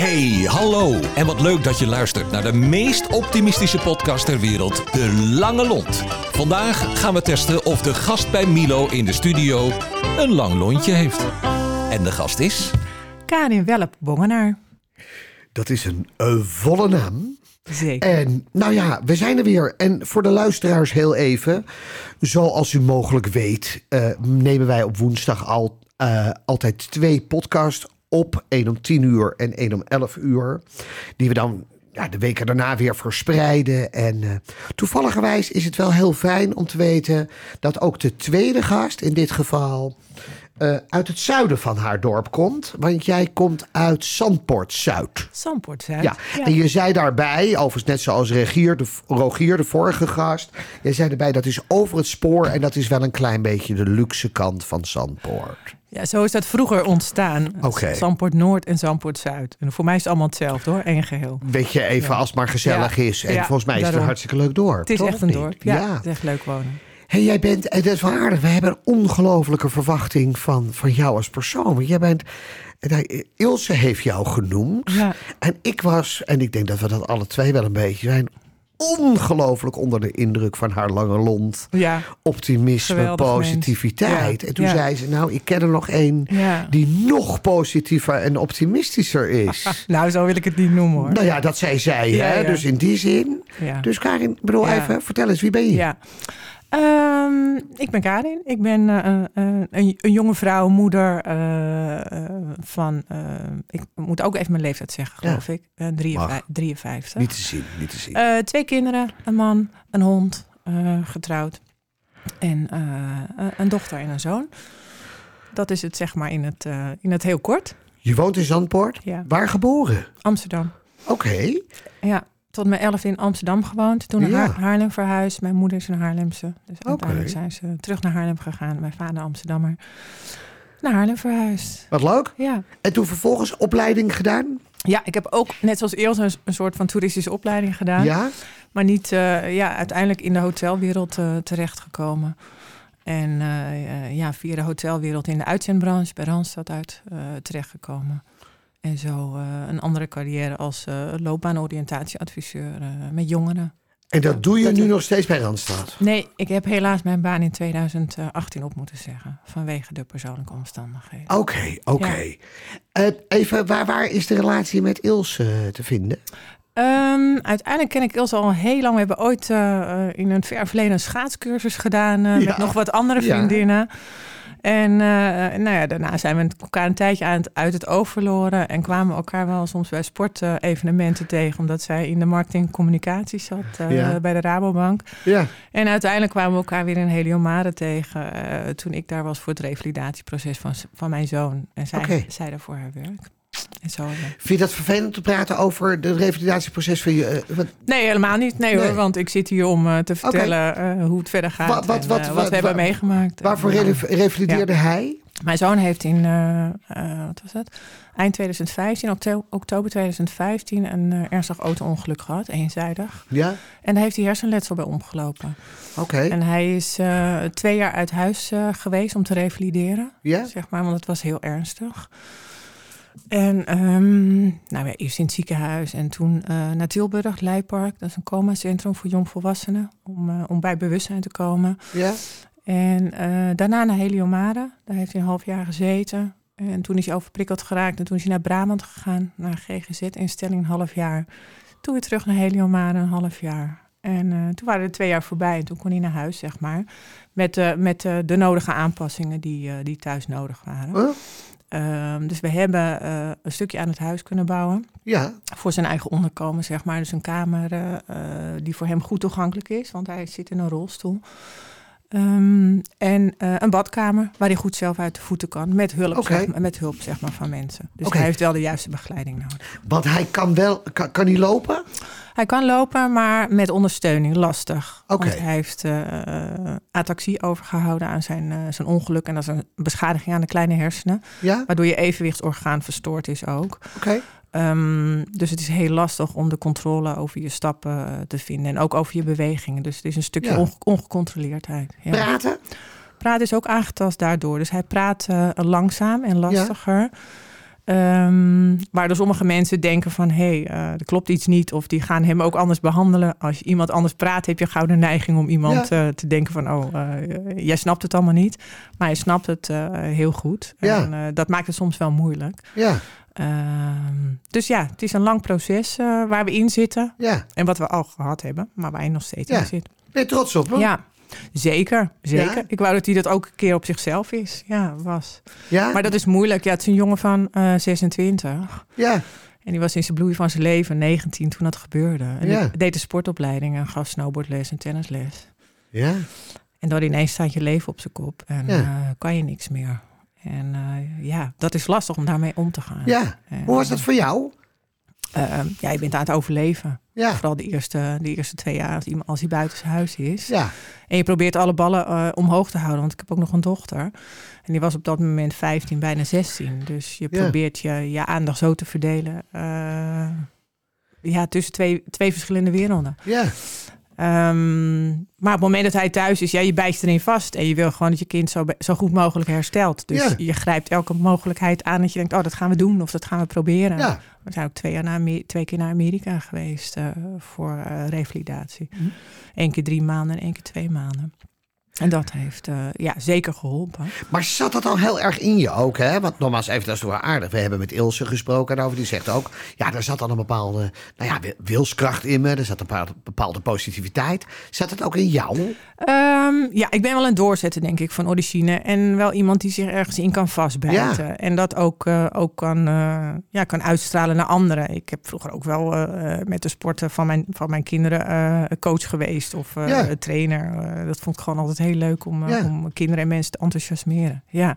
Hey, hallo. En wat leuk dat je luistert naar de meest optimistische podcast ter wereld, De Lange Lont. Vandaag gaan we testen of de gast bij Milo in de studio een lang lontje heeft. En de gast is... Karin Welp Bongenaar. Dat is een eh, volle naam. Zeker. En nou ja, we zijn er weer. En voor de luisteraars heel even. Zoals u mogelijk weet, eh, nemen wij op woensdag al, eh, altijd twee podcasts op. één om 10 uur en één om 11 uur. Die we dan ja, de weken daarna weer verspreiden. En uh, toevalligerwijs is het wel heel fijn om te weten dat ook de tweede gast in dit geval uh, uit het zuiden van haar dorp komt. Want jij komt uit Zandpoort Zuid. Zandpoort Zuid. Ja. ja. en je zei daarbij, overigens net zoals Regier, de, Rogier, de vorige gast. Jij zei erbij dat is over het spoor en dat is wel een klein beetje de luxe kant van Zandpoort. Ja, zo is dat vroeger ontstaan. Okay. Zandpoort Noord en Zandpoort Zuid. En voor mij is het allemaal hetzelfde hoor, één geheel. Weet je, even ja. als het maar gezellig ja. is. En ja, volgens mij is het een hartstikke leuk dorp. Het is toch? echt een dorp. Ja, het is echt leuk wonen. hey, jij bent, en dat is wel aardig, we hebben een ongelofelijke verwachting van, van jou als persoon. Want jij bent, Ilse heeft jou genoemd. Ja. En ik was, en ik denk dat we dat alle twee wel een beetje zijn, ongelooflijk onder de indruk van haar lange lont. Ja. Optimisme, Geweldig positiviteit. Ja. En toen Ja. zei ze, nou, ik ken er nog één die nog positiever en optimistischer is. Nou, zo wil ik het niet noemen hoor. nou ja, dat zei zij, hè? Dus in die zin. Dus Karin, ik bedoel even, vertel eens, wie ben je? Ja. Ehm, ik ben Karin. Ik ben eh, eh, een, een jonge vrouw, moeder eh, eh, van... eh, ik moet ook even mijn leeftijd zeggen, Ja. geloof ik. Eh, 53. Mag. 53. Niet te zien, niet te zien. Eh, twee kinderen, een man, een hond, eh, getrouwd. En eh, een dochter en een zoon. Dat is het zeg maar in het, eh, in het heel kort. je woont in Zandpoort. Ja. Waar geboren? Amsterdam. Oké. Ja, tot mijn elf in Amsterdam gewoond. Toen naar Ja. Haar- Haarlem verhuisd. Mijn moeder is een Haarlemse. Dus uiteindelijk zijn ze terug naar Haarlem gegaan. Mijn vader Amsterdammer. Naar Haarlem verhuisd. Wat leuk. Ja. En toen vervolgens opleiding gedaan? ja, ik heb ook net zoals Ilse een, een soort van toeristische opleiding gedaan. Ja. Maar niet eh, ja, uiteindelijk in de hotelwereld eh, terechtgekomen. En eh, ja, via de hotelwereld in de uitzendbranche bij Randstad uit terechtgekomen. En zo eh, een andere carrière als eh loopbaanoriëntatieadviseur eh, met jongeren. En dat doe je Dat- nu nog steeds bij Randstad? Nee, ik heb helaas mijn baan in 2018 op moeten zeggen. Vanwege de persoonlijke omstandigheden. Oké, oké. Even, waar, waar is de relatie met Ilse te vinden? Ehm, uiteindelijk ken ik Ilse al heel lang. We hebben ooit in een ver verleden een schaatscursus gedaan Ja. met nog wat andere Ja. En eh, nou ja, daarna zijn we elkaar een tijdje aan het, uit het oog verloren. En kwamen elkaar wel soms bij sportevenementen tegen. Omdat zij in de marketing en communicatie zat eh, Ja. bij de Rabobank. Ja. En uiteindelijk kwamen we elkaar weer in Heliomare tegen. eh, toen ik daar was voor het revalidatieproces van, van mijn zoon. En zij, Oké. zij daarvoor haar werk. En zo, ja. Vind je dat vervelend te praten over het revalidatieproces van je? eh, Nee, helemaal niet. Nee, Nee. hoor, want ik zit hier om eh, te vertellen eh, hoe het verder gaat. Wat- wat- en, wat- wat, wat- we hebben meegemaakt. waarvoor revalideerde hij? Mijn zoon heeft in wat was het? eind 2015, okto- oktober 2015, een ernstig auto-ongeluk gehad, eenzijdig. Ja, En daar heeft hij hersenletsel bij omgelopen. oké. En hij is twee jaar uit huis geweest om te revalideren, Ja? zeg maar, want het was heel ernstig. En ehm, nou ja, eerst in het ziekenhuis en toen eh, naar Tilburg, Leipark. Dat is een coma-centrum voor jongvolwassenen, om, eh, om bij bewustzijn te komen. Ja? En eh, daarna naar Heliomare. Daar heeft hij een half jaar gezeten. En toen is hij overprikkeld geraakt. En toen is hij naar Brabant gegaan, naar GGZ-instelling een half jaar. Toen weer terug naar Heliomare een half jaar. En toen waren er twee jaar voorbij en toen kon hij naar huis, zeg maar. Met, eh, met de nodige aanpassingen die, die thuis nodig waren. Huh? Ehm, dus we hebben eh, een stukje aan het huis kunnen bouwen. Ja, Voor zijn eigen onderkomen, zeg maar. Dus een kamer eh, eh, die voor hem goed toegankelijk is, want hij zit in een rolstoel. Ehm, en eh, een badkamer waar hij goed zelf uit de voeten kan. Met hulp, Oké. zeg, maar, met hulp zeg maar, van mensen. Dus hij heeft wel de juiste begeleiding nodig. want hij kan wel, kan, kan hij lopen? Hij kan lopen, maar met ondersteuning. Lastig. Want hij heeft eh ataxie overgehouden aan zijn, eh, zijn ongeluk. En dat is een beschadiging aan de kleine hersenen. Ja, Waardoor je evenwichtsorgaan verstoord is ook. Ehm, dus het is heel lastig om de controle over je stappen eh, te vinden. En ook over je bewegingen. Dus het is een stukje Ja. onge- ongecontroleerdheid. Ja. Praten? Praten is ook aangetast daardoor. Dus hij praat eh, langzaam en lastiger. Ehm, waardoor sommige mensen denken van... hé, hey, uh, er klopt iets niet. Of die gaan hem ook anders behandelen. Als je iemand anders praat, heb je gauw de neiging om iemand uh, te denken van... oh, jij snapt het allemaal niet. Maar hij snapt het heel goed. Ja. En dat maakt het soms wel moeilijk. Ja. Ehm, dus ja, het is een lang proces waar we in zitten. Ja. En wat we al gehad hebben, maar waar hij nog steeds Ja. in zit. Ben je trots op hem? Ja, zeker. zeker. Ja? Ik wou dat hij dat ook een keer op zichzelf is. Ja, was. Ja? Maar dat is moeilijk. Ja, het is een jongen van eh 26. Ja. En die was in zijn bloei van zijn leven, 19, toen dat gebeurde. En Ja. deed de sportopleiding en gaf snowboardles en tennisles. Ja. En dan ineens staat je leven op zijn kop en eh, kan je niks meer. En eh, ja, dat is lastig om daarmee om te gaan. Ja. En, Hoe was dat voor jou? eh, ja, je bent aan het overleven. Ja. Vooral de eerste, de eerste twee jaar als, iemand, als hij buiten zijn huis is. Ja. En je probeert alle ballen eh, omhoog te houden. Want ik heb ook nog een dochter. En die was op dat moment 15, bijna 16. Dus je Ja. probeert je, je aandacht zo te verdelen. eh, ja, tussen twee, twee verschillende werelden. Ja. Ehm, maar op het moment dat hij thuis is, ja, je bijt erin vast. En je wil gewoon dat je kind zo, zo goed mogelijk herstelt. Dus Ja. je grijpt elke mogelijkheid aan dat je denkt, oh, dat gaan we doen. Of dat gaan we proberen. Ja. We zijn ook twee, jaar naar twee keer naar Amerika geweest eh, voor eh, revalidatie. Mhm. Eén keer drie maanden en één keer twee maanden. En dat heeft eh, ja, zeker geholpen. Maar zat dat al heel erg in je ook, hè? Want nogmaals, even, dat is wel aardig. We hebben met Ilse gesproken daarover. Die zegt ook, ja, er zat dan een bepaalde nou ja, wi- wilskracht in me. Er zat een bepaalde, bepaalde positiviteit. Zat het ook in jou? Ehm, ja, ik ben wel een doorzetter, denk ik, van origine. En wel iemand die zich ergens in kan vastbijten. En dat ook, eh, ook kan, eh, ja, kan uitstralen naar anderen. Ik heb vroeger ook wel met de sporten van mijn, van mijn kinderen coach geweest. Of Ja. trainer. Dat vond ik gewoon altijd heel leuk om, eh, Ja. om kinderen en mensen te enthousiasmeren. Ja,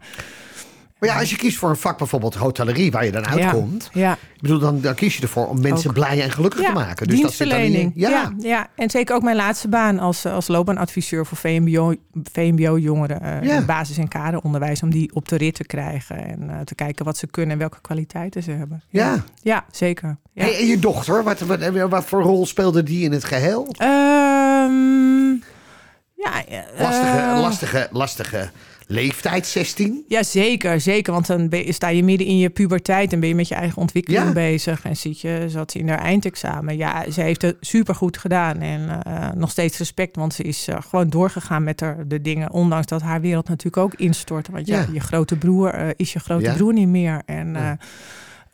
Maar ja, als je kiest voor een vak, bijvoorbeeld hotellerie, waar je dan uitkomt. ja. Ik bedoel, dan, dan kies je erfor om mensen Ook. blij en gelukkig te maken. Dus dat zit dan in dienstverlening. ja. ja. Ja, en zeker ook mijn laatste baan als, als loopbaanadviseur voor VMBO, VMBO-jongeren. eh, Ja. Basis- en kaderonderwijs, om die op de rit te krijgen. En eh, te kijken wat ze kunnen en welke kwaliteiten ze hebben. Ja. ja zeker. Ja. Hey, en je dochter, wat, wat, wat voor rol speelde die in het geheel? Ehm, ja, eh, Lastige, lastige, lastige leeftijd, 16. Ja, zeker, zeker. Want dan ben sta je midden in je puberteit en ben je met je eigen ontwikkeling Ja. bezig. En zit je, zat ze in haar eindexamen. Ja, ze heeft het supergoed gedaan. En eh, nog steeds respect, want ze is eh, gewoon doorgegaan met haar, de dingen. Ondanks dat haar wereld natuurlijk ook instortte. Want ja, Ja. je grote broer eh, is je grote Ja. broer niet meer. En Ja.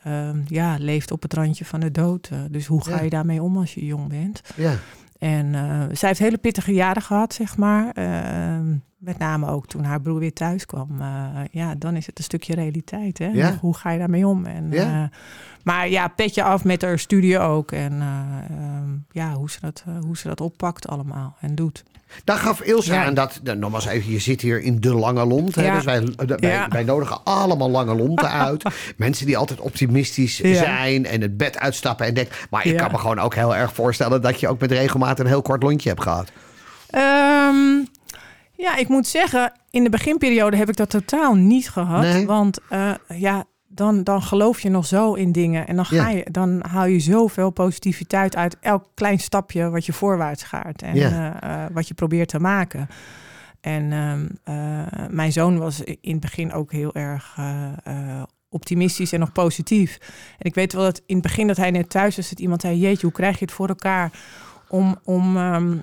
ja. ja, leeft op het randje van de dood. Eh, dus hoe ga je daarmee om als je jong bent? Ja. En eh, zij heeft hele pittige jaren gehad, zeg maar. Ehm, met name ook toen haar broer weer thuis kwam. Eh, ja, dan is het een stukje realiteit. Hè? Ja. Hoe, ga je daarmee om? En, Ja. eh, maar ja, petje af met haar studie ook. En eh, ehm, ja, hoe ze, dat, hoe ze dat oppakt allemaal en doet. Dan gaf Ilse Ja. aan dat, nou, nogmaals even, je zit hier in de lange lont. Hè, Ja. Dus wij, wij, Ja. wij nodigen allemaal lange lonten uit. Mensen die altijd optimistisch zijn en het bed uitstappen en denken. Maar ik kan me gewoon ook heel erg voorstellen dat je ook met regelmaat een heel kort lontje hebt gehad. Ehm, ja, ik moet zeggen, in de beginperiode heb ik dat totaal niet gehad. Nee. Want eh, ja, dan, dan geloof je nog zo in dingen. En dan, ga Ja. je, dan haal je zoveel positiviteit uit elk klein stapje wat je voorwaarts gaat. En Ja. eh, eh, wat je probeert te maken. En ehm, eh, mijn zoon was in het begin ook heel erg optimistisch en nog positief. En ik weet wel dat in het begin dat hij net thuis was, dat iemand zei: Jeetje, hoe krijg je het voor elkaar om, om ehm,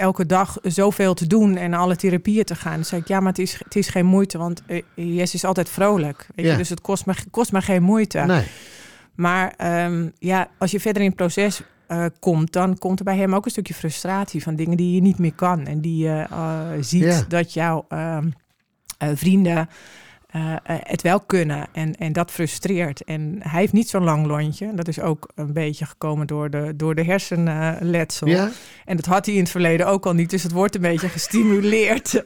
elke dag zoveel te doen en alle therapieën te gaan? Dan zei ik: Ja, maar het is, het is geen moeite, want eh, Jess is altijd vrolijk. Weet Ja. je? Dus het kost me, kost me geen moeite. Nee. Maar ehm, ja, als je verder in het proces eh, komt, dan komt er bij hem ook een stukje frustratie van dingen die je niet meer kan. En die je eh, ziet Ja. dat jouw ehm, eh, vrienden eh, eh, het wel kunnen. En, en dat frustreert. En hij heeft niet zo'n lang lontje. Dat is ook een beetje gekomen door de, door de hersenletsel. Ja? En dat had hij in het verleden ook al niet. Dus het wordt een beetje gestimuleerd.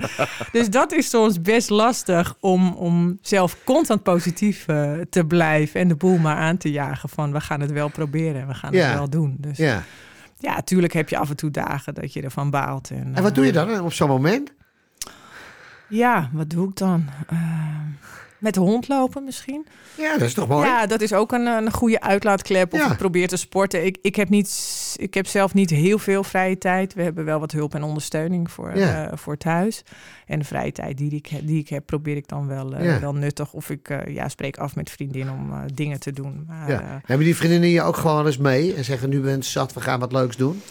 dus dat is soms best lastig om, om zelf constant positief eh, te blijven. En de boel maar aan te jagen van we gaan het wel proberen. en We gaan Ja. het wel doen. Dus ja. ja. tuurlijk heb je af en toe dagen dat je ervan baalt. En, En wat doe je dan op zo'n moment? Ja, wat doe ik dan? Eh, Met de hond lopen misschien. Ja, dat is toch mooi? Ja, dat is ook een, een goede uitlaatklep. Of Ja. ik probeer te sporten. Ik, ik, heb niet, ik heb zelf niet heel veel vrije tijd. We hebben wel wat hulp en ondersteuning voor, Ja. eh, voor thuis. En de vrije tijd die ik, die ik heb, probeer ik dan wel, eh, Ja. wel nuttig. Of ik ja, spreek af met vriendin om dingen te doen. Maar, Ja. Hebben die vriendinnen je ook gewoon eens mee en zeggen nu bent het zat, we gaan wat leuks doen?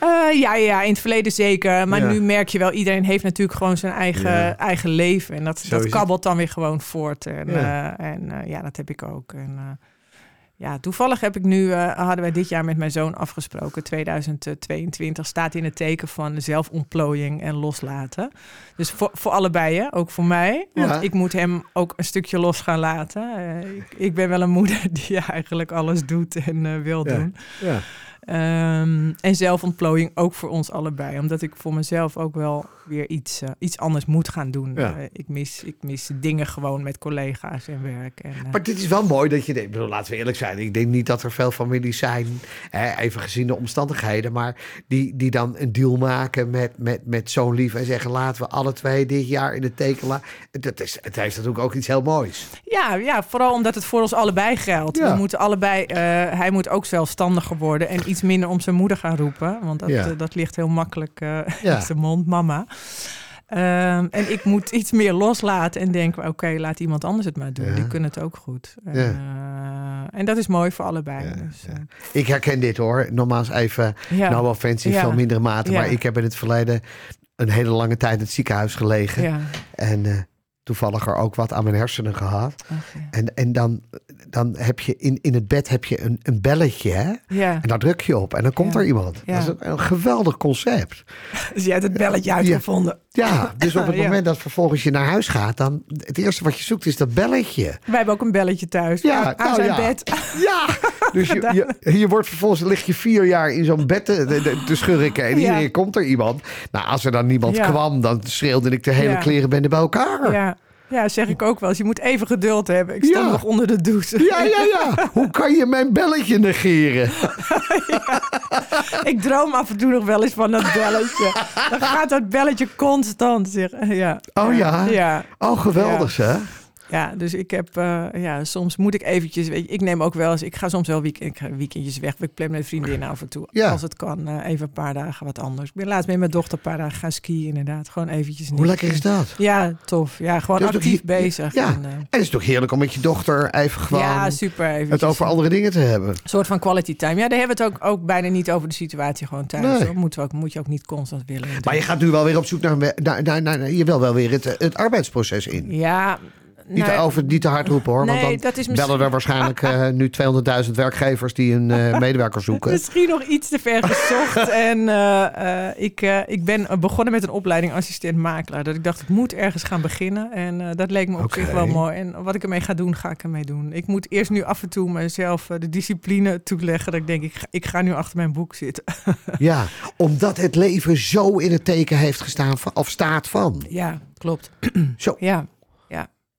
Eh, ja, ja, in het verleden zeker. Maar Ja. nu merk je wel, iedereen heeft natuurlijk gewoon zijn eigen, Ja. eigen leven. En dat, Zo dat kabbelt dan weer gewoon voort. En Ja. ja, en, eh, ja dat heb ik ook. En, eh, ja, toevallig heb ik nu, eh, hadden wij dit jaar met mijn zoon afgesproken. 2022 staat in het teken van zelfontplooiing en loslaten. Dus voor, voor allebei, hè? ook voor mij. Want ik moet hem ook een stukje los gaan laten. Eh, ik, ik ben wel een moeder die eigenlijk alles doet en eh, wil doen. Ja. Ehm, en zelfontplooiing ook voor ons allebei. Omdat ik voor mezelf ook wel weer iets, eh, iets anders moet gaan doen. Ja. Eh, ik, mis, ik mis dingen gewoon met collega's en werk. En, eh, Maar dit is wel mooi dat je denkt, ik bedoel, laten we eerlijk zijn. Ik denk niet dat er veel families zijn, hè, even gezien de omstandigheden, maar die, die dan een deal maken met, met, met zo'n lief en zeggen laten we alle twee dit jaar in de teken laten. Dat is, het heeft natuurlijk ook iets heel moois. ja, ja, vooral omdat het voor ons allebei geldt. Ja. We moeten allebei, hij moet ook zelfstandiger worden en iets minder om zijn moeder gaan roepen. Want dat, Ja. eh, dat ligt heel makkelijk eh Ja. in zijn mond, mama. Ehm, en ik moet iets meer loslaten en denken, oké, laat iemand anders het maar doen. Ja. Die kunnen het ook goed. Ja. eh, en dat is mooi voor allebei. Ja, dus, Ik herken dit hoor. Nogmaals even, nou offensief, Ja. veel mindere mate. Maar ik heb in het verleden een hele lange tijd in het ziekenhuis gelegen. En toevallig er ook wat aan mijn hersenen gehad. En, en dan, dan heb je in, in het bed heb je een, een belletje. Hè? Ja, En daar druk je op en dan komt Ja. er iemand. Ja. Dat is een, een geweldig concept. dus jij hebt het belletje uitgevonden. Ja, dus op het Ja. moment dat vervolgens je naar huis gaat, dan het eerste wat je zoekt is dat belletje. Wij hebben ook een belletje thuis. Ja, aan, nou zijn ja. bed. Ja, dus je, je, je wordt vervolgens lig je vier jaar in zo'n bed te, te, te schurken en Ja. keer komt er iemand. Nou, als er dan niemand kwam, dan schreeuwde ik de hele klerenbende bij elkaar. Ja. Ja, zeg ik ook wel eens. Je moet even geduld hebben. Ik Ja. nog onder de douche. Ja, ja, ja. Hoe kan je mijn belletje negeren? ik droom af en toe nog wel eens van dat belletje. Dan gaat dat belletje constant. Zeg. Ja. Oh ja? Ja. Oh, geweldig hè? Ja, dus ik heb, eh, ja, soms moet ik eventjes, weet je, ik neem ook wel eens, ik ga soms wel week, ik ga weekendjes weg, ik plan met vriendinnen af en toe, Ja. als het kan, eh, even een paar dagen wat anders. Ik ben laatst met mijn dochter een paar dagen gaan skiën inderdaad, gewoon eventjes. Hoe lekker is dat? Ja, tof. Ja, gewoon actief bezig. Ja. En, eh, En het is toch heerlijk om met je dochter even gewoon ja, super. Eventjes. het over andere dingen te hebben. Een soort van quality time. Ja, daar hebben we het ook, ook bijna niet over de situatie gewoon thuis. Nee. ook, moet je ook niet constant willen. Maar je gaat nu wel weer op zoek naar, naar, naar, naar je wil wel weer het, het arbeidsproces in. Ja, Niet, nou, over, niet te hard roepen hoor, nee, want dan dat is misschien- bellen er waarschijnlijk eh, nu 200.000 werkgevers die een eh, medewerker zoeken. Misschien nog iets te ver gezocht. en eh, ik, ik ben begonnen met een opleiding assistent makelaar. Dat ik dacht, ik moet ergens gaan beginnen. En dat leek me op Oké. zich wel mooi. En wat ik ermee ga doen, ga ik ermee doen. Ik moet eerst nu af en toe mezelf de discipline toeleggen. Dat ik denk, ik ga, ik ga nu achter mijn boek zitten. Ja, omdat het leven zo in het teken heeft gestaan van, of staat van. ja, klopt. Zo. Ja,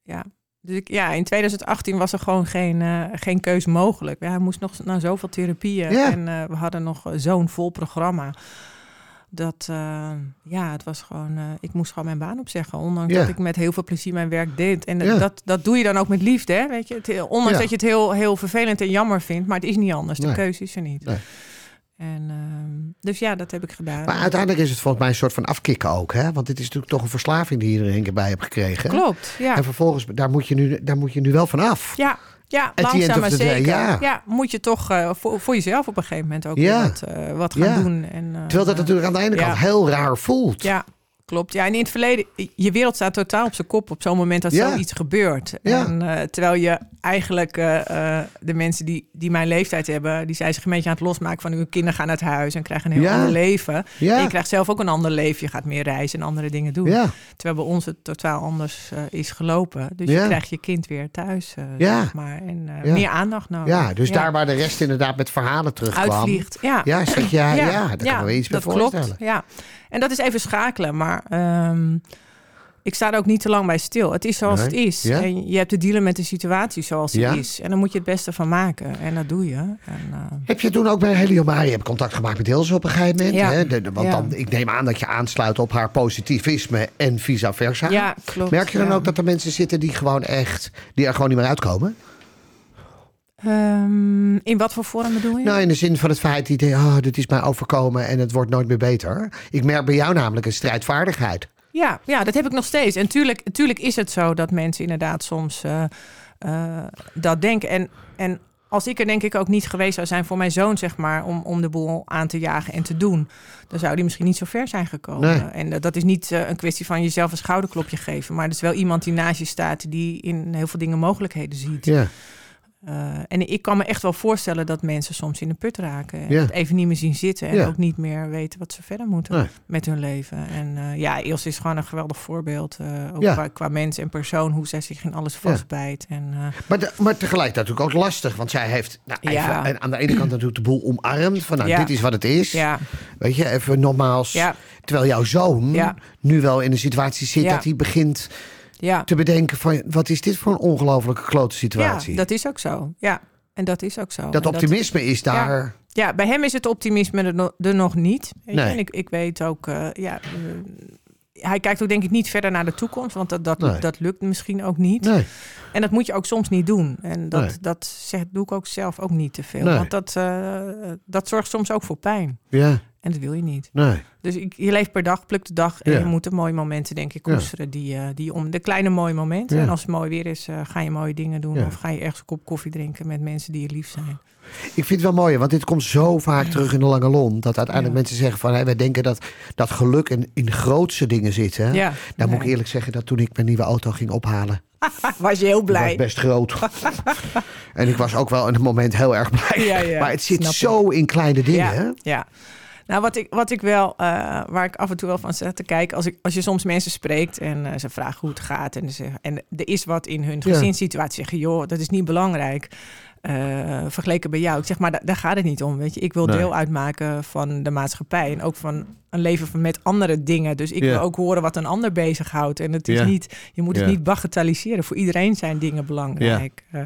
ja. Dus ik, ja, in 2018 was er gewoon geen, eh, geen keus mogelijk. Ja, hij moest nog naar zoveel therapieën. Ja. En eh, we hadden nog eh, zo'n vol programma. Dat, ja, het was gewoon... ik moest gewoon mijn baan opzeggen. Ondanks Ja. dat ik met heel veel plezier mijn werk deed. En Ja. dat, dat doe je dan ook met liefde, hè? Weet je? Het, ondanks dat je het heel, heel vervelend en jammer vindt. Maar het is niet anders. De Nee. keuze is er niet. Nee. En, ehm, dus ja, dat heb ik gedaan. Maar uiteindelijk is het volgens mij een soort van afkicken ook. Hè? Want dit is natuurlijk toch een verslaving die je er een keer bij hebt gekregen. Klopt, ja. En vervolgens, daar moet je nu, daar moet je nu wel van af. Ja, ja langzaam maar day, zeker. ja. ja. moet je toch eh, voor, voor jezelf op een gegeven moment ook Ja. wat, eh, wat gaan doen. En, eh, Terwijl dat natuurlijk aan de ene kant heel raar voelt. Ja, klopt. Ja, en in het verleden, je wereld staat totaal op zijn kop op zo'n moment dat Ja. zoiets gebeurt. Ja. En eh, terwijl je eigenlijk eh, eh, de mensen die, die mijn leeftijd hebben, die zijn zich een beetje aan het losmaken van hun kinderen gaan het huis en krijgen een heel Ja. ander leven. Ja. En je krijgt zelf ook een ander leven. Je gaat meer reizen en andere dingen doen. Ja, Terwijl bij ons het totaal anders is gelopen. Dus je krijgt je kind weer thuis, Ja. zeg maar. En meer aandacht nodig. ja, dus daar waar de rest inderdaad met verhalen terugkwam. uitvliegt. Ja, Ja, zeg ja, ja, daar kan me iets bij dat klopt. voorstellen. Ja, en dat is even schakelen. Maar ehm, ik sta er ook niet te lang bij stil. Het is zoals Nee. het is. Ja? En je hebt te dealen met de situatie zoals Ja? het is. En dan moet je het beste van maken. En dat doe je. En, eh, Heb je toen ook bij Heliomari je hebt contact gemaakt met Ilse op een gegeven moment? Ja. Hè? De- de- want dan, ik neem aan dat je aansluit op haar positivisme en vice versa. ja, klopt. Merk je dan ook dat er mensen zitten die gewoon echt, die er gewoon niet meer uitkomen? Ehm, in wat voor vorm bedoel je? Nou, in de zin van het feit, die oh, dit is mij overkomen en het wordt nooit meer beter. Ik merk bij jou namelijk een strijdvaardigheid. Ja, ja, dat heb ik nog steeds. En tuurlijk, tuurlijk is het zo dat mensen inderdaad soms eh, eh, dat denken. En, en als ik er denk ik ook niet geweest zou zijn voor mijn zoon, zeg maar, om, om de boel aan te jagen en te doen, dan zou die misschien niet zo ver zijn gekomen. Nee. En dat is niet eh, een kwestie van jezelf een schouderklopje geven, maar het is wel iemand die naast je staat, die in heel veel dingen mogelijkheden ziet. Ja, Eh, en ik kan me echt wel voorstellen dat mensen soms in de put raken. En Ja. het even niet meer zien zitten. En Ja. ook niet meer weten wat ze verder moeten Nee. met hun leven. En eh, ja, Ilse is gewoon een geweldig voorbeeld. eh, ook Ja. qua, qua mens en persoon. Hoe zij zich in alles vastbijt. En, maar, de- maar tegelijkertijd natuurlijk ook lastig. Want zij heeft nou, even, en aan de ene kant natuurlijk de boel omarmd. Van nou, dit is wat het is. ja, Weet je, even nogmaals. Terwijl jouw zoon nu wel in een situatie zit dat hij begint ja. te bedenken van... wat is dit voor een ongelofelijke klote situatie? ja, dat is ook zo. Ja, en dat is ook zo. dat En optimisme is daar... Ja, bij hem is het optimisme er, no- nog niet. Weet je? Nee. En ik, ik weet ook, eh, ja, eh, hij kijkt ook denk ik niet verder naar de toekomst, want dat, dat, Nee. dat lukt misschien ook niet. Nee, En dat moet je ook soms niet doen. En dat, Nee. dat zeg, doe ik ook zelf ook niet te veel. Nee. Want dat, eh, dat zorgt soms ook voor pijn. ja, En dat wil je niet. nee. Dus ik, je leeft per dag, pluk de dag. En Ja. je moet de mooie momenten, denk ik, Ja. koesteren. Die, eh, die om de kleine mooie momenten. Ja. En als het mooi weer is, eh, ga je mooie dingen doen. Of ga je ergens een kop koffie drinken met mensen die je lief zijn. Ik vind het wel mooi, want dit komt zo vaak terug in de lange lon. Dat uiteindelijk mensen zeggen van... Hé, wij denken dat, dat geluk in, in grootste dingen zit. Hè? Ja, Nou moet ik eerlijk zeggen dat toen ik mijn nieuwe auto ging ophalen... Was je heel was blij. best groot. en ik was ook wel in het moment heel erg blij. Ja, ja, maar het zit snap zo in kleine dingen. ja. Nou, wat ik, wat ik wel, eh, waar ik af en toe wel van zit te kijken, als, ik, als je soms mensen spreekt en eh, ze vragen hoe het gaat en, ze, en er is wat in hun gezinssituatie, zeggen, joh, dat is niet belangrijk. Eh, vergeleken bij jou. Ik zeg maar, da- daar gaat het niet om. Weet je, ik wil Nee. deel uitmaken van de maatschappij en ook van een leven van met andere dingen. Dus ik Ja. wil ook horen wat een ander bezighoudt. En het is Ja. niet, je moet het niet bagatelliseren. Voor iedereen zijn dingen belangrijk. Eh,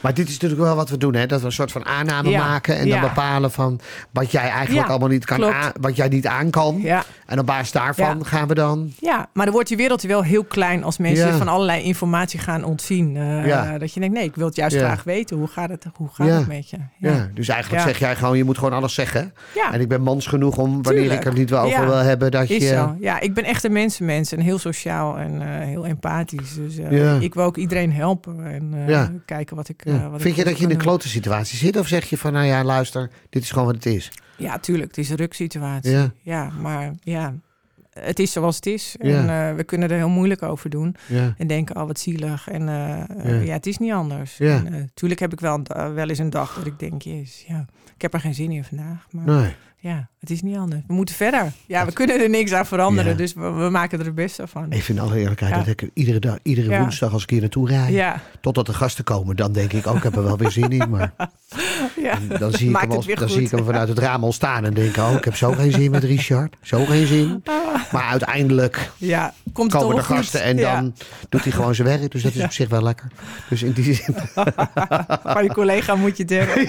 Maar dit is natuurlijk wel wat we doen, hè? Dat we een soort van aanname Ja, maken en dan bepalen van wat jij eigenlijk Ja, allemaal niet kan, aan, wat jij niet aan kan. ja. En op basis daarvan Ja. gaan we dan. Ja, maar dan wordt je wereld wel heel klein als mensen Ja. van allerlei informatie gaan ontzien. Eh, Ja. Dat je denkt, nee, ik wil het juist Ja. graag weten. Hoe gaat het, hoe gaat Ja. het met je? Ja. dus eigenlijk zeg jij gewoon, je moet gewoon alles zeggen. Ja, En ik ben mans genoeg om, wanneer Tuurlijk. ik er niet wel over wil hebben, dat is je. zo. Ja, ik ben echt een mensenmens en heel sociaal en eh, heel empathisch. Dus eh, Ja. ik wil ook iedereen helpen en eh, kijken wat ik. Wat Vind ik je dat je in een doen. klote situatie zit? Of zeg je van, nou ja, luister, dit is gewoon wat het is? Ja, tuurlijk. Het is een ruksituatie. Ja. Ja. maar ja, het is zoals het is. Ja. En eh, we kunnen er heel moeilijk over doen. Ja. En denken, oh wat zielig. En eh, eh, Ja. ja. het is niet anders. En, tuurlijk heb ik wel, wel eens een dag dat ik denk, jezus, ja, ik heb er geen zin in vandaag. Maar Nee. ja, het is niet anders. We moeten verder. Ja, we kunnen er niks aan veranderen. Dus we, we maken er het beste van. Even in alle eerlijkheid, dat ik iedere, dag, iedere woensdag als ik hier naartoe rijd, totdat de gasten komen, dan denk ik ook, ik heb er wel weer zin in. Maar ja. dan zie ik, hem, als, dan zie ik hem vanuit het raam al staan en denk, oh, ik heb zo geen zin met Richard. Zo geen zin. Maar uiteindelijk ja, komt het komen de goed? gasten en Ja. dan doet hij gewoon zijn werk. Dus dat is op zich wel lekker. Dus in die zin. Van je collega moet je het hebben.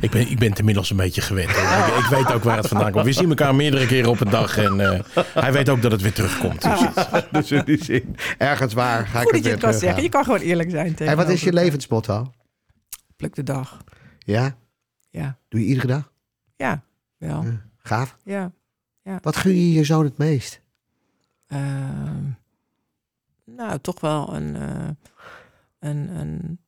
Ik ben, ik ben het inmiddels een beetje gewend. Ik, ik weet ook waar het vandaan komt. We zien elkaar meerdere keren op een dag. En eh, hij weet ook dat het weer terugkomt. Dus dus in die zin. Ergens waar ga ik Goed het dat je weer het kan zeggen. Je kan gewoon eerlijk zijn tegen Hey, wat is je levensmotto? Pluk de dag. Ja? Ja, Doe je iedere dag? ja, wel. Ja. Gaaf. Ja. Wat gun je je zoon het meest? Ehm, nou, toch wel een, eh, een, een,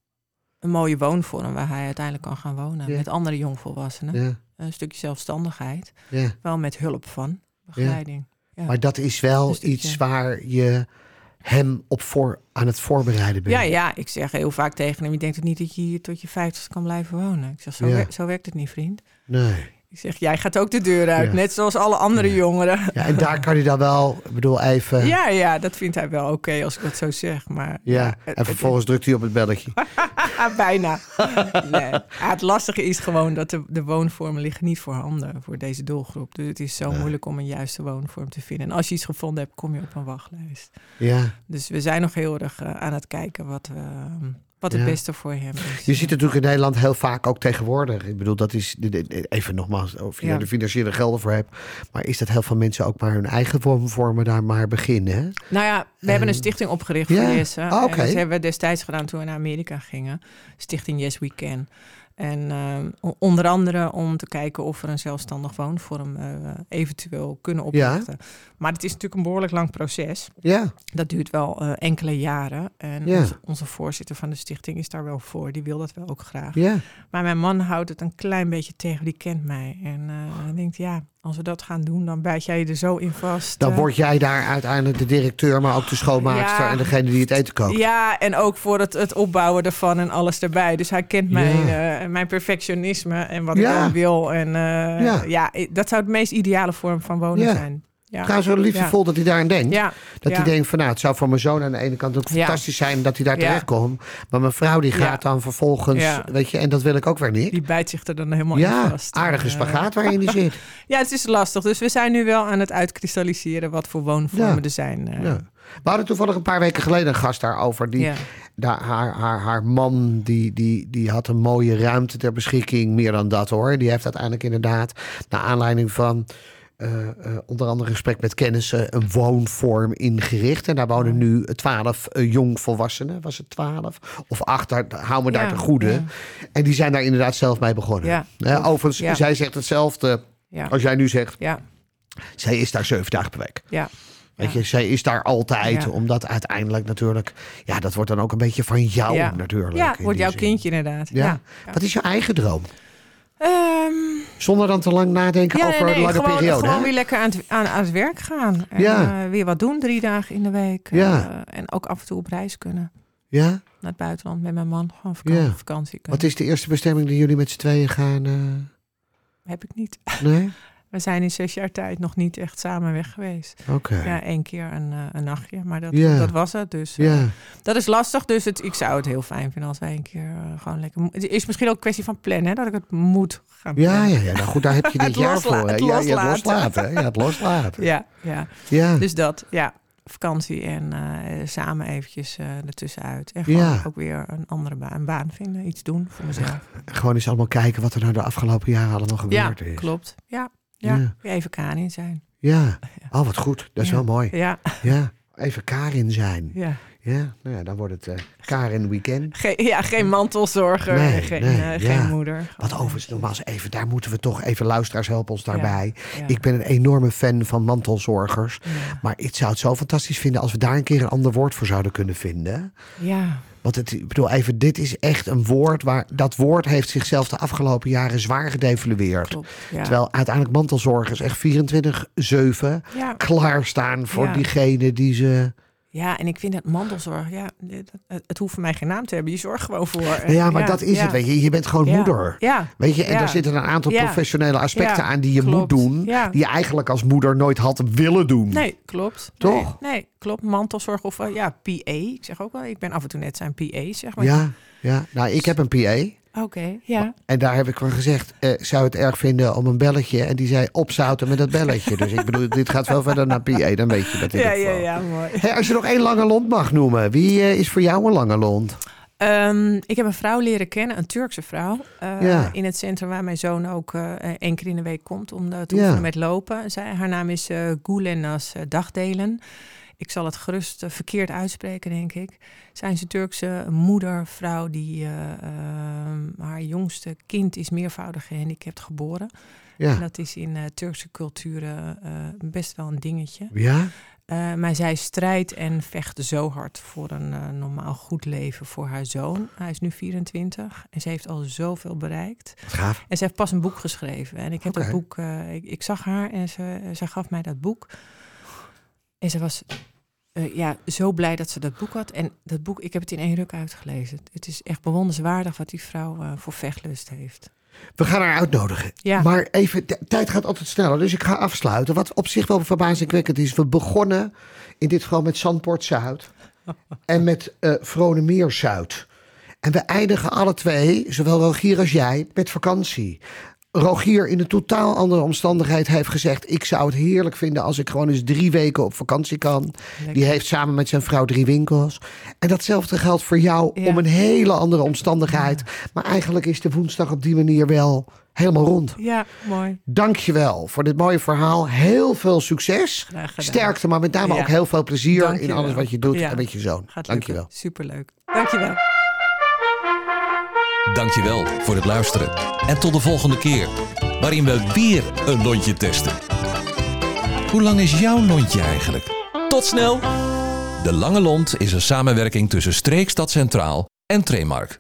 een mooie woonvorm waar hij uiteindelijk kan gaan wonen. Ja. Met andere jongvolwassenen. Ja. Een stukje zelfstandigheid. ja. Wel met hulp van begeleiding. Ja, Maar dat is wel stukje. iets waar je hem op voor, aan het voorbereiden bent. ja, ja, ik zeg heel vaak tegen hem: Je denkt ook niet dat je hier tot je vijftigste kan blijven wonen. Ik zeg: Zo, wer- zo werkt het niet, vriend. Nee. Ik zeg: Jij gaat ook de deur uit, Ja. net zoals alle andere Ja. jongeren. Ja, en daar kan hij dan wel, ik bedoel even... Ja, ja, dat vindt hij wel oké als ik dat zo zeg. Maar Ja, en vervolgens drukt hij op het belletje. Bijna. Nee. Het lastige is gewoon dat de, de woonvormen liggen niet voorhanden voor deze doelgroep. Dus het is zo moeilijk om een juiste woonvorm te vinden. En als je iets gevonden hebt, kom je op een wachtlijst. Ja. Dus we zijn nog heel erg eh, aan het kijken wat, we, wat het Ja. beste voor hem is. Je ziet het natuurlijk in Nederland heel vaak ook tegenwoordig. Ik bedoel, dat is even nogmaals of je Ja. er de financiële gelden voor hebt. Maar is dat heel veel mensen ook maar hun eigen woonvormen daar maar beginnen? hè? Nou ja, we hebben een stichting opgericht ja. voor Jesse. Ah, oké. En dat hebben we destijds gedaan toen we naar Amerika gingen. Stichting Yes We Can. En o- onder andere om te kijken of we een zelfstandig woonvorm eh, eventueel kunnen oprichten. Maar het is natuurlijk een behoorlijk lang proces. Ja, Dat duurt wel eh, enkele jaren. En Ja. onze, onze voorzitter van de stichting is daar wel voor. Die wil dat wel ook graag. ja. Maar mijn man houdt het een klein beetje tegen. Die kent mij. En eh, hij denkt, ja, als we dat gaan doen, dan bijt jij je er zo in vast. Dan eh. word jij daar uiteindelijk de directeur, maar ook de schoonmaakster Ja. en degene die het eten kookt. Ja, en ook voor het, het opbouwen ervan en alles erbij. Dus hij kent mijn, eh, mijn perfectionisme en wat Ja. ik dan wil. En eh, Ja. dat zou het meest ideale vorm van wonen zijn. Ja. Trouwens, zo liefdevol dat hij daaraan denkt. Ja. Dat ja. hij denkt van nou, het zou voor mijn zoon aan de ene kant ook Ja. fantastisch zijn dat hij daar Ja. terechtkomt. Maar mijn vrouw die gaat dan vervolgens, Ja. weet je, en dat wil ik ook weer niet. Die bijt zich er dan helemaal in Ja, vast. aardige En, eh, spagaat waarin die zit. Ja, het is lastig. Dus we zijn nu wel aan het uitkristalliseren wat voor woonvormen Ja. er zijn. eh. Ja. We hadden toevallig een paar weken geleden een gast daarover. Die, Ja. daar, haar, haar, haar man die, die, die had een mooie ruimte ter beschikking. Meer dan dat hoor. Die heeft uiteindelijk inderdaad, naar aanleiding van eh, eh, onder andere gesprek met kennissen, een woonvorm ingericht. En daar wonen nu twaalf eh, jongvolwassenen. Was het twaalf? Of acht, daar, hou me daar Ja, te goede. ja. En die zijn daar inderdaad zelf mee begonnen. Ja. Overigens, zij zegt hetzelfde als jij nu zegt. Zij is daar zeven dagen per week. Ja. Weet Ja. je, zij is daar altijd, Ja. omdat uiteindelijk natuurlijk, ja, dat wordt dan ook een beetje van jou Ja. natuurlijk. Ja, wordt jouw zin. kindje inderdaad. Ja. Ja. Wat is je eigen droom? Ehm, Zonder dan te lang nadenken ja, over nee, nee, een lange gewoon, periode. Gewoon hè? weer lekker aan het, aan, aan het werk gaan. En Ja. eh, weer wat doen, drie dagen in de week. Ja. Eh, en ook af en toe op reis kunnen. Ja? Naar het buitenland met mijn man. Gewoon vakantie, Ja. vakantie kunnen. Wat is de eerste bestemming die jullie met z'n tweeën gaan? eh, Heb ik niet. Nee? We zijn in zes jaar tijd nog niet echt samen weg geweest. Oké. Ja, één keer een, eh, een nachtje. Maar dat, Ja. dat was het. Dus eh, Ja. dat is lastig. Dus het, ik zou het heel fijn vinden als wij een keer eh, gewoon lekker... Het is misschien ook een kwestie van plannen. Hè, dat ik het moet gaan Ja, plannen. ja, ja. Nou goed, daar heb je dit jaar voor. het ja, ja, het loslaten. loslaten. Ja, het loslaten. Ja, ja. Ja. Dus dat, ja. Vakantie en eh, samen eventjes eh ertussenuit. En gewoon Ja. ook weer een andere baan, een baan vinden. Iets doen voor mezelf. Gewoon eens allemaal kijken wat er nou de afgelopen jaren allemaal Ja, gebeurd is. klopt. Ja, ja. Ja. Even Karin zijn. Ja. Oh, wat goed. Dat is wel mooi. Ja, Ja. Even Karin zijn. ja. Ja, nou ja, dan wordt het eh Karin Weekend. Ja, geen mantelzorger, Nee, en geen, nee, eh, ja. geen moeder. Wat overigens nogmaals even, daar moeten we toch even luisteraars helpen ons daarbij. Ja. Ik ben een enorme fan van mantelzorgers. Maar ik zou het zo fantastisch vinden als we daar een keer een ander woord voor zouden kunnen vinden. Ja, Want het, ik bedoel even, dit is echt een woord waar dat woord heeft zichzelf de afgelopen jaren zwaar gedevalueerd. klopt. Ja. Terwijl uiteindelijk mantelzorgers echt 24-7 Ja. klaarstaan voor Ja. diegene die ze. Ja, en ik vind het mantelzorg, ja, het, hoeft voor mij geen naam te hebben. Je zorgt gewoon voor. Nou ja, maar dat is ja. het. Weet je, je bent gewoon Ja. moeder. Ja, Weet je, en daar zitten een aantal professionele aspecten aan die je moet doen. Ja. Die je eigenlijk als moeder nooit had willen doen. nee, klopt. Toch? Nee, nee, klopt. Mantelzorg of eh, ja, PA. Ik zeg ook wel, ik ben af en toe net zijn PA, zeg maar. Ja, ja. Nou, ik heb een PA. Oké, ja. En daar heb ik van gezegd, eh, zou het erg vinden om een belletje? En die zei, opzouten met dat belletje. dus ik bedoel, dit gaat wel verder naar PA. Dan weet je dat in Ja, ja, ja, mooi. Hey, als je nog één lange lont mag noemen, wie eh, is voor jou een lange lont? Ehm, ik heb een vrouw leren kennen, een Turkse vrouw. eh, Ja. In het centrum waar mijn zoon ook eh één keer in de week komt om te Ja. oefenen met lopen. Zij, haar naam is Gulenas Dagdelen. Ik zal het gerust eh, verkeerd uitspreken, denk ik. Zij is een Turkse moeder, vrouw die eh, ehm, haar jongste kind is meervoudig gehandicapt geboren. En Ja. dat is in eh, Turkse culturen best wel een dingetje. Ja? Maar zij strijdt en vecht zo hard voor een normaal goed leven voor haar zoon. Hij is nu 24 en ze heeft al zoveel bereikt. Gaaf. En ze heeft pas een boek geschreven. En ik heb Oké. dat boek, ik, ik zag haar en ze, ze gaf mij dat boek. En ze was eh, ja, zo blij dat ze dat boek had. En dat boek, ik heb het in één ruk uitgelezen. Het is echt bewonderenswaardig wat die vrouw eh, voor vechtlust heeft. We gaan haar uitnodigen. Ja. Maar even, de tijd gaat altijd sneller. Dus ik ga afsluiten. Wat op zich wel verbazingwekkend is. We begonnen in dit geval met Zandpoort Zuid. en met Vronemeer Zuid. En we eindigen alle twee, zowel Rogier als jij, met vakantie. Rogier in een totaal andere omstandigheid heeft gezegd... ik zou het heerlijk vinden als ik gewoon eens drie weken op vakantie kan. Die heeft samen met zijn vrouw drie winkels. En datzelfde geldt voor jou Ja. om een hele andere omstandigheid. Maar eigenlijk is de woensdag op die manier wel helemaal rond. Ja, mooi. Dankjewel voor dit mooie verhaal. Heel veel succes. Sterkte, maar met name Ja. ook heel veel plezier in alles wat je doet en met je zoon. Gaat Dankjewel. lukken. Superleuk. Dankjewel. Dankjewel voor het luisteren. En tot de volgende keer, waarin we weer een lontje testen. Hoe lang is jouw lontje eigenlijk? Tot snel! De Lange Lont is een samenwerking tussen Streekstad Centraal en Tremark.